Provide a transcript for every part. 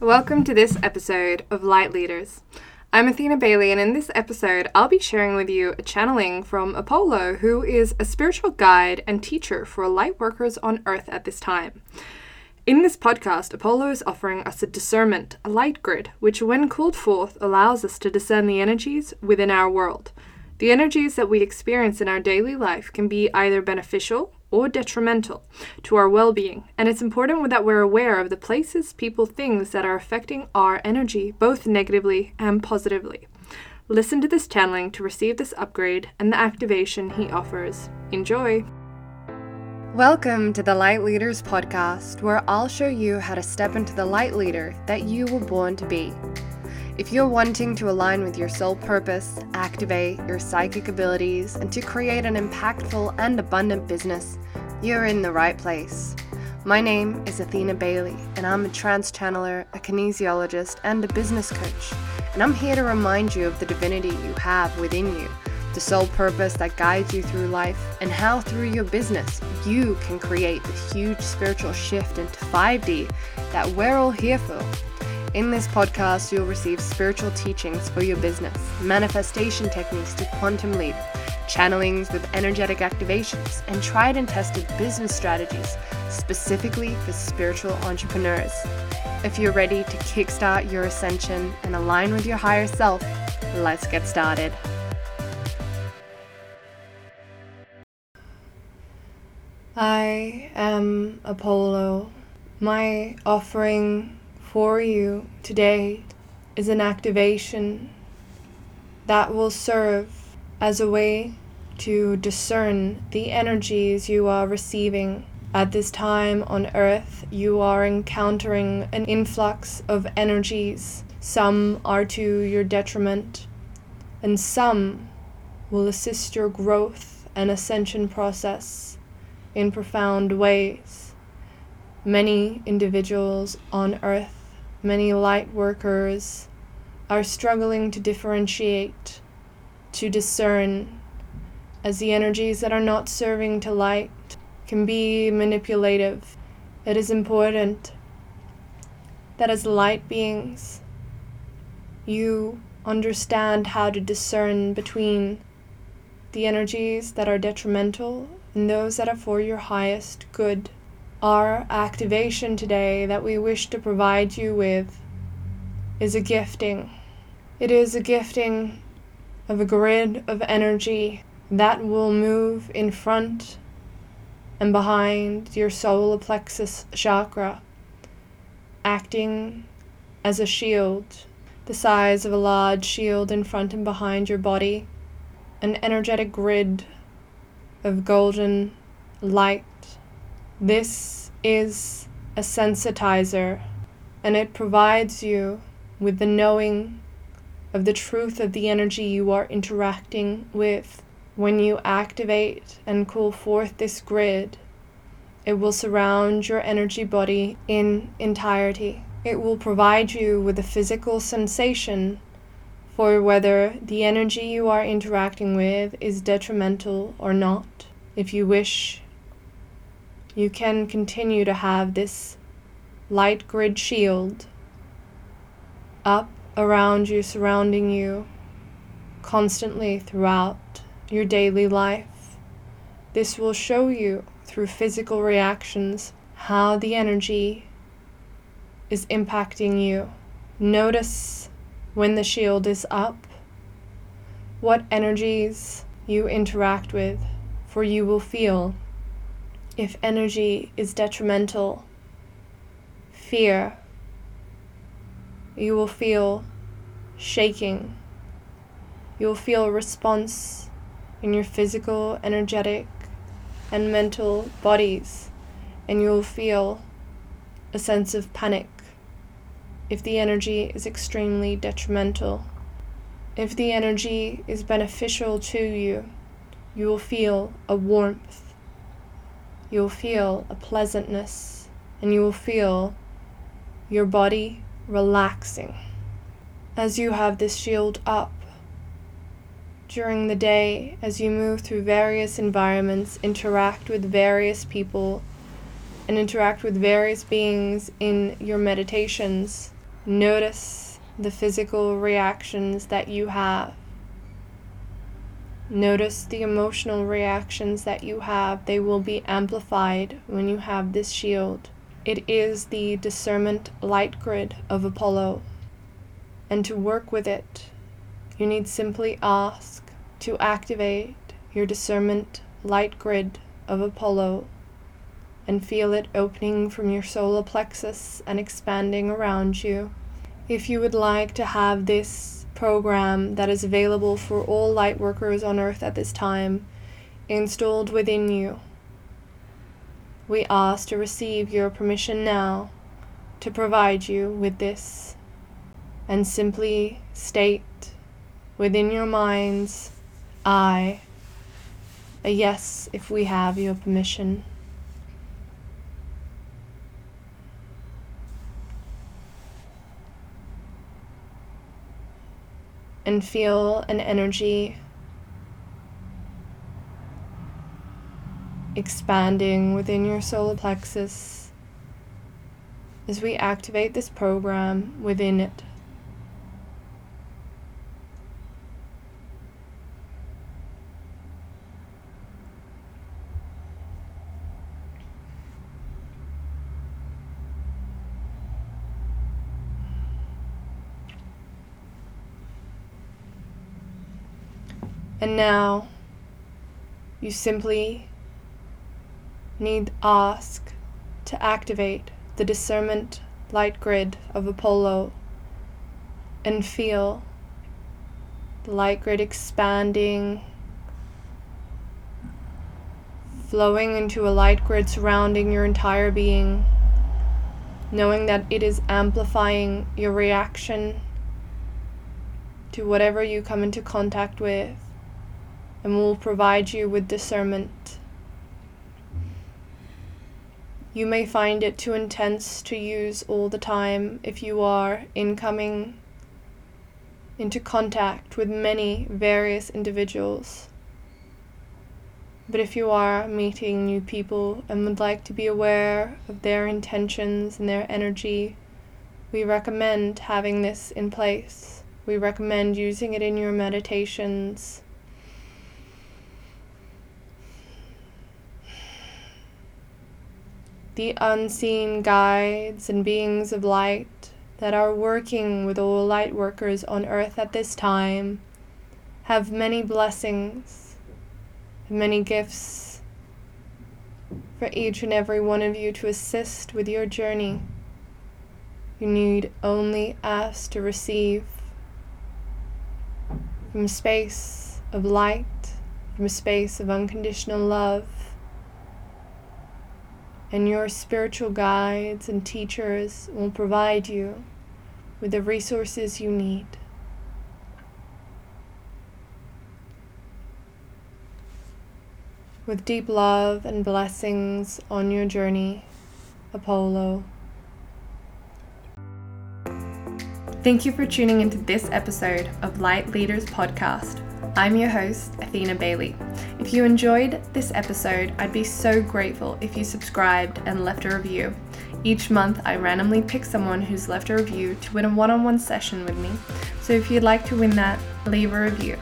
Welcome to this episode of Light Leaders. I'm Athena Bailey, and in this episode, I'll be sharing with you a channeling from Apollo, who is a spiritual guide and teacher for light workers on Earth at this time. In this podcast, Apollo is offering us a discernment, a light grid, which, when called forth, allows us to discern the energies within our world. The energies that we experience in our daily life can be either beneficial or detrimental to our well being, and it's important that we're aware of the places, people, things that are affecting our energy, both negatively and positively. Listen to this channeling to receive this upgrade and the activation he offers. Enjoy! Welcome to the Light Leaders Podcast, where I'll show you how to step into the light leader that you were born to be. If you're wanting to align with your soul purpose, activate your psychic abilities, and to create an impactful and abundant business, you're in the right place. My name is Athena Bailey, and I'm a trance channeler, a kinesiologist, and a business coach. And I'm here to remind you of the divinity you have within you, the soul purpose that guides you through life, and how through your business you can create the huge spiritual shift into 5D that we're all here for. In this podcast, you'll receive spiritual teachings for your business, manifestation techniques to quantum leap, channelings with energetic activations, and tried and tested business strategies specifically for spiritual entrepreneurs. If you're ready to kickstart your ascension and align with your higher self, let's get started. I am Apollo. My offering for you today is an activation that will serve as a way to discern the energies you are receiving. At this time on earth, you are encountering an influx of energies. Some are to your detriment, and some will assist your growth and ascension process in profound ways. Many individuals on earth many light workers are struggling to differentiate, to discern, as the energies that are not serving to light can be manipulative. It is important that as light beings, you understand how to discern between the energies that are detrimental and those that are for your highest good. Our activation today that we wish to provide you with is a gifting. It is a gifting of a grid of energy that will move in front and behind your solar plexus chakra, acting as a shield, the size of a large shield in front and behind your body, an energetic grid of golden light this is a sensitizer, and it provides you with the knowing of the truth of the energy you are interacting with. When you activate and call forth this grid, it will surround your energy body in entirety. It will provide you with a physical sensation for whether the energy you are interacting with is detrimental or not. If you wish you can continue to have this light grid shield up around you, surrounding you constantly throughout your daily life. This will show you through physical reactions how the energy is impacting you. Notice when the shield is up, what energies you interact with, for you will feel if energy is detrimental, fear, you will feel shaking. You will feel a response in your physical, energetic, and mental bodies, and you will feel a sense of panic if the energy is extremely detrimental. If the energy is beneficial to you, you will feel a warmth you will feel a pleasantness and you will feel your body relaxing as you have this shield up during the day as you move through various environments, interact with various people, and interact with various beings in your meditations. Notice the physical reactions that you have. Notice the emotional reactions that you have. They will be amplified when you have this shield. It is the discernment light grid of Apollo. And to work with it, you need simply ask to activate your discernment light grid of Apollo and feel it opening from your solar plexus and expanding around you. If you would like to have this program that is available for all light workers on earth at this time installed within you, we ask to receive your permission now to provide you with this and simply state within your minds, I, a yes if we have your permission. And feel an energy expanding within your solar plexus as we activate this program within it. And now you simply need ask to activate the discernment light grid of Apollo and feel the light grid expanding, flowing into a light grid surrounding your entire being, knowing that it is amplifying your reaction to whatever you come into contact with and will provide you with discernment. You may find it too intense to use all the time if you are incoming into contact with many various individuals. But if you are meeting new people and would like to be aware of their intentions and their energy, we recommend having this in place. We recommend using it in your meditations the unseen guides and beings of light that are working with all light workers on earth at this time have many blessings, many gifts for each and every one of you to assist with your journey. You need only ask to receive from space of light, from space of unconditional love and your spiritual guides and teachers will provide you with the resources you need. With deep love and blessings on your journey, Apollo. Thank you for tuning into this episode of Light Leaders Podcast. I'm your host, Athena Bailey. If you enjoyed this episode, I'd be so grateful if you subscribed and left a review. Each month, I randomly pick someone who's left a review to win a one on one session with me. So if you'd like to win that, leave a review.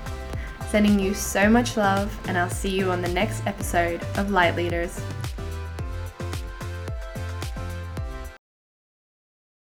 Sending you so much love, and I'll see you on the next episode of Light Leaders.